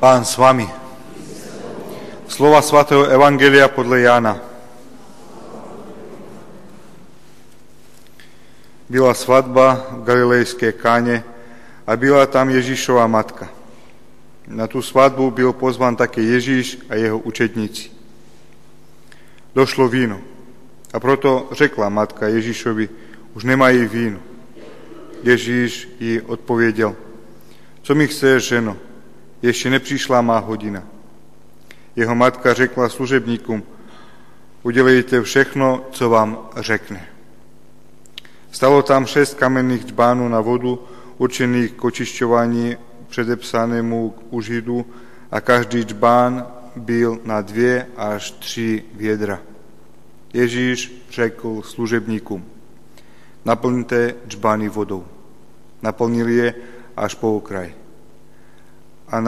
Pán s vami. Slova svatého Evangelia podľa Jána. Byla svadba v galilejské káne a byla tam Ježíšova matka. Na tú svadbu byl pozvan také Ježíš a jeho učedníci. Došlo víno a proto řekla matka Ježíšovi, už nemají víno. Ježíš jí odpověděl, co mi chceš, ženo, ještě nepřišla má hodina. Jeho matka řekla služebníkům, udělejte všechno, co vám řekne. Stalo tam šest kamenných džbánů na vodu, určených k očišťování předepsanému užidu a každý džbán byl na dvě až tři vědra. Ježíš řekl služebníkům, naplňte džbány vodou. Naplnili je až po okraj a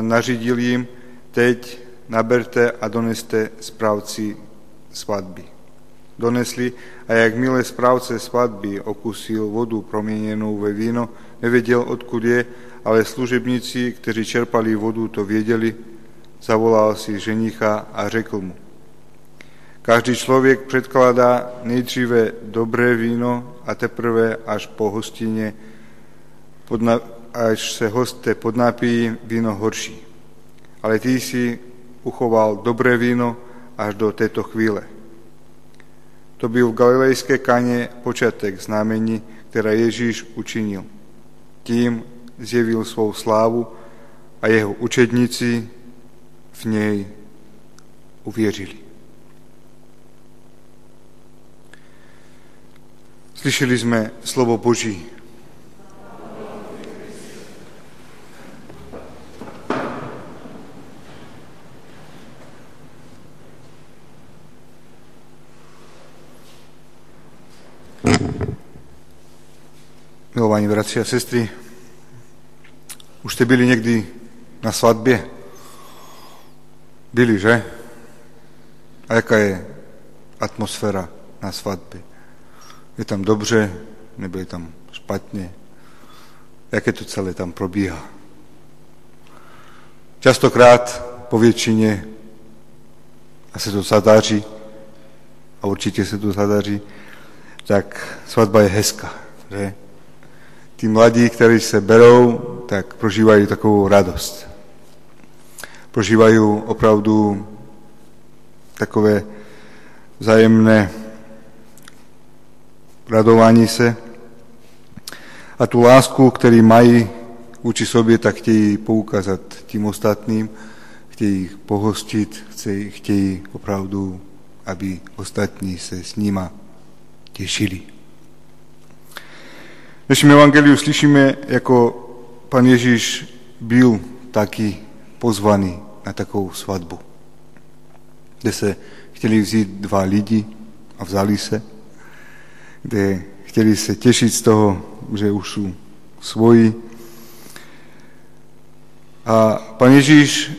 nařídil jim, teď naberte a doneste správci svatby. Donesli a jak milé správce svatby okusil vodu proměněnou ve víno, nevěděl, odkud je, ale služebníci, kteří čerpali vodu, to věděli, zavolal si ženicha a řekl mu, každý člověk předkládá nejdříve dobré víno a teprve až po hostině až se hosté podnápijí, víno horší. Ale ty si uchoval dobré víno až do této chvíle. To byl v galilejské kaně počatek znamení, které Ježíš učinil. Tím zjevil svou slávu a jeho učedníci v něj uvěřili. Slyšeli jsme slovo Boží. Milovaní bratři a sestry, už jste byli někdy na svatbě? Byli, že? A jaká je atmosféra na svatbě? Je tam dobře, nebo je tam špatně? Jaké to celé tam probíhá? Častokrát po většině a se to zadaří, a určitě se to zadaří, tak svatba je hezká, že? Tí mladí, ktorí sa berou, tak prožívajú takovou radosť. Prožívajú opravdu takové vzájemné radování se a tu lásku, který mají vůči sobě, tak chtějí poukázat tím ostatným, chtějí ich pohostit, chtějí opravdu, aby ostatní se s nima těšili. V dnešním evangeliu slyšíme, ako pán Ježíš byl taký pozvaný na takovou svatbu, kde se chtěli vzít dva lidi a vzali se, kde chtěli se těšit z toho, že už sú svoji. A pán Ježíš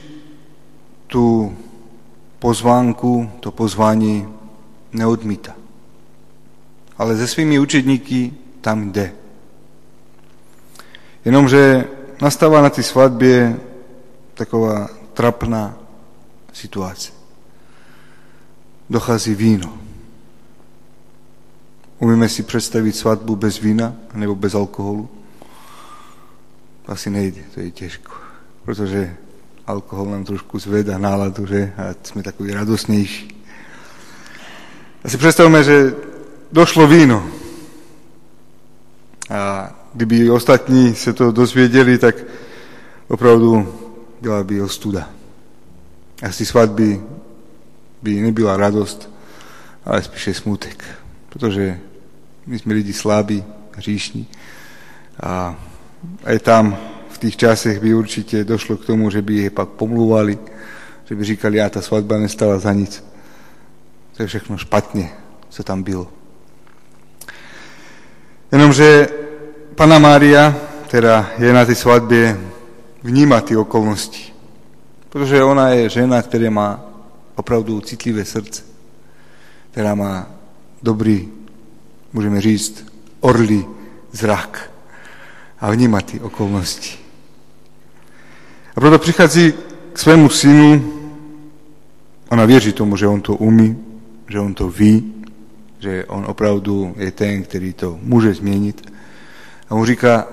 tu pozvánku, to pozvání neodmíta. Ale se svými učedníky tam jde. Jenomže nastáva na tej svadbě taková trapná situácia. Dochází víno. Umíme si představit svatbu bez vína nebo bez alkoholu? Asi nejde, to je těžko. Protože alkohol nám trošku zvedá náladu, že? A jsme takový radostnější. A si představme, že došlo víno. Kdyby ostatní se to dozvěděli, tak opravdu byla by ostuda. A z svatby by nebyla radost, ale spíše smutek. Protože my jsme lidi slabí, hříšní a aj tam v tých časech by určitě došlo k tomu, že by je pak pomluvali, že by říkali, a ta svatba nestala za nic. To je všechno špatně, co tam bylo. Jenomže Pana Mária teda je na tej svadbe vníma tie okolnosti. Protože ona je žena, ktorá má opravdu citlivé srdce, ktorá má dobrý, môžeme říct, orlý zrak a vníma tie okolnosti. A proto prichádza k svému synu, ona věří tomu, že on to umí, že on to ví, že on opravdu je ten, který to může změnit. A mu říká,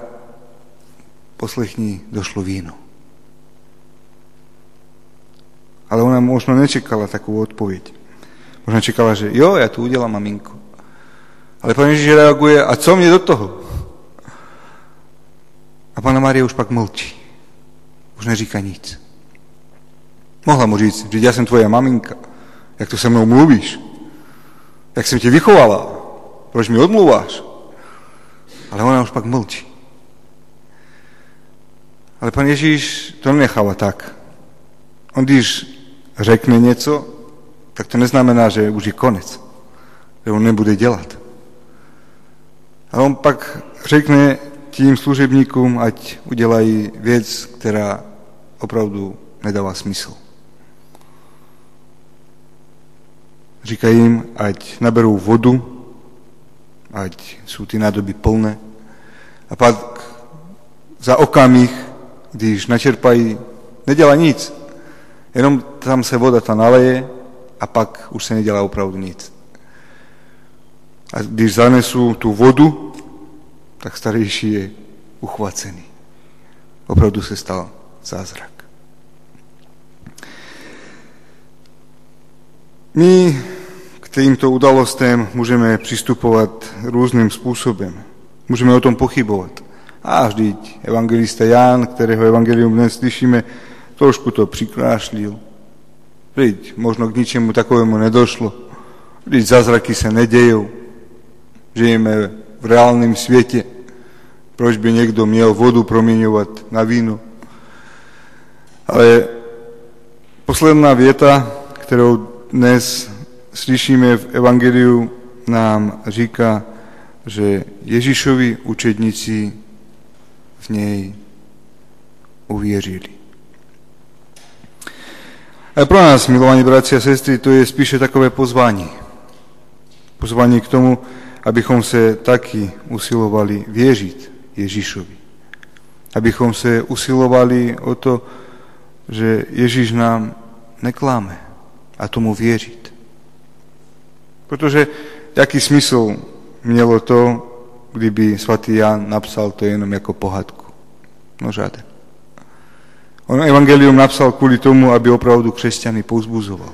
poslechni, došlo víno. Ale ona možno nečekala takú odpoveď. Možno čekala, že jo, ja tu udelám maminku. Ale pán Ježiš reaguje, a co mne do toho? A pána Maria už pak mlčí. Už neříká nic. Mohla mu říct, že ja som tvoja maminka. Jak to se mnou mluvíš? Jak jsem tě vychovala? Proč mi odmluváš? Ale ona už pak mlčí. Ale pán Ježíš to nenecháva tak. On když řekne něco, tak to neznamená, že už je konec. Že on nebude dělat. A on pak řekne tím služebníkům, ať udělají věc, která opravdu nedává smysl. Říká jim, ať naberou vodu, ať jsou ty nádoby plné. A pak za okamih, když načerpají, nedělá nic. Jenom tam se voda ta naleje a pak už se nedělá opravdu nic. A když zanesú tú vodu, tak starejší je uchvacený. Opravdu se stal zázrak. My k týmto udalostem môžeme pristupovať rôznym spôsobom. Môžeme o tom pochybovať. A vždyť evangelista Ján, ktorého evangelium dnes slyšíme, trošku to prikrášlil. Vždyť možno k ničemu takovému nedošlo. Vždyť zázraky sa nedejú. Žijeme v reálnom svete. Proč by niekto miel vodu promiňovať na víno? Ale posledná vieta, ktorou dnes slyšíme v Evangeliu, nám říká, že Ježišovi učedníci v nej uvěřili. A pro nás, milovaní bratia a sestry, to je spíše takové pozvání. Pozvání k tomu, abychom se taky usilovali věřit Ježíšovi. Abychom se usilovali o to, že Ježíš nám nekláme a tomu věřit. Protože jaký smysl mělo to, kdyby svatý Jan napsal to jenom jako pohádku? No žádný. On evangelium napsal kvôli tomu, aby opravdu křesťany pouzbuzoval.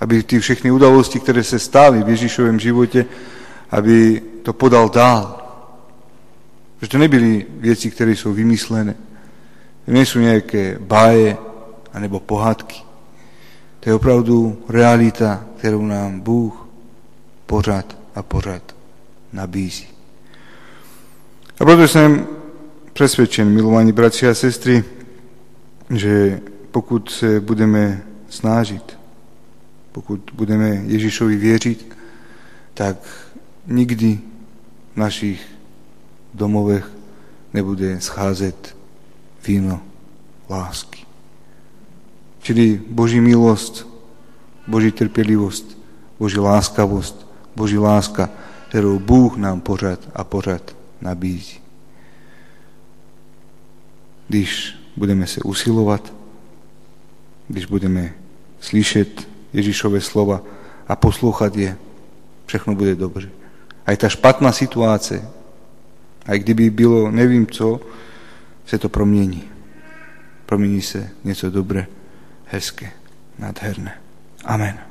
Aby ty všechny udalosti, ktoré sa stáli v Ježišovém živote, aby to podal dál. Že to nebyli veci, ktoré sú vymyslené. To nie sú nejaké báje anebo pohádky. To je opravdu realita, ktorú nám Bůh pořád a pořád nabízí. A proto som presvedčen, milovaní bratia a sestry, že pokud se budeme snažit, pokud budeme Ježíšovi věřit, tak nikdy v našich domovech nebude scházet víno lásky. Čili Boží milost, Boží trpělivost, Boží láskavost, Boží láska, kterou Bůh nám pořád a pořád nabízí. Když budeme se usilovat, když budeme slyšet Ježíšové slova a poslouchat je, všechno bude dobře. Aj ta špatná situace, aj kdyby bylo nevím co, se to promění. Promění se něco dobré, hezké, nádherné. Amen.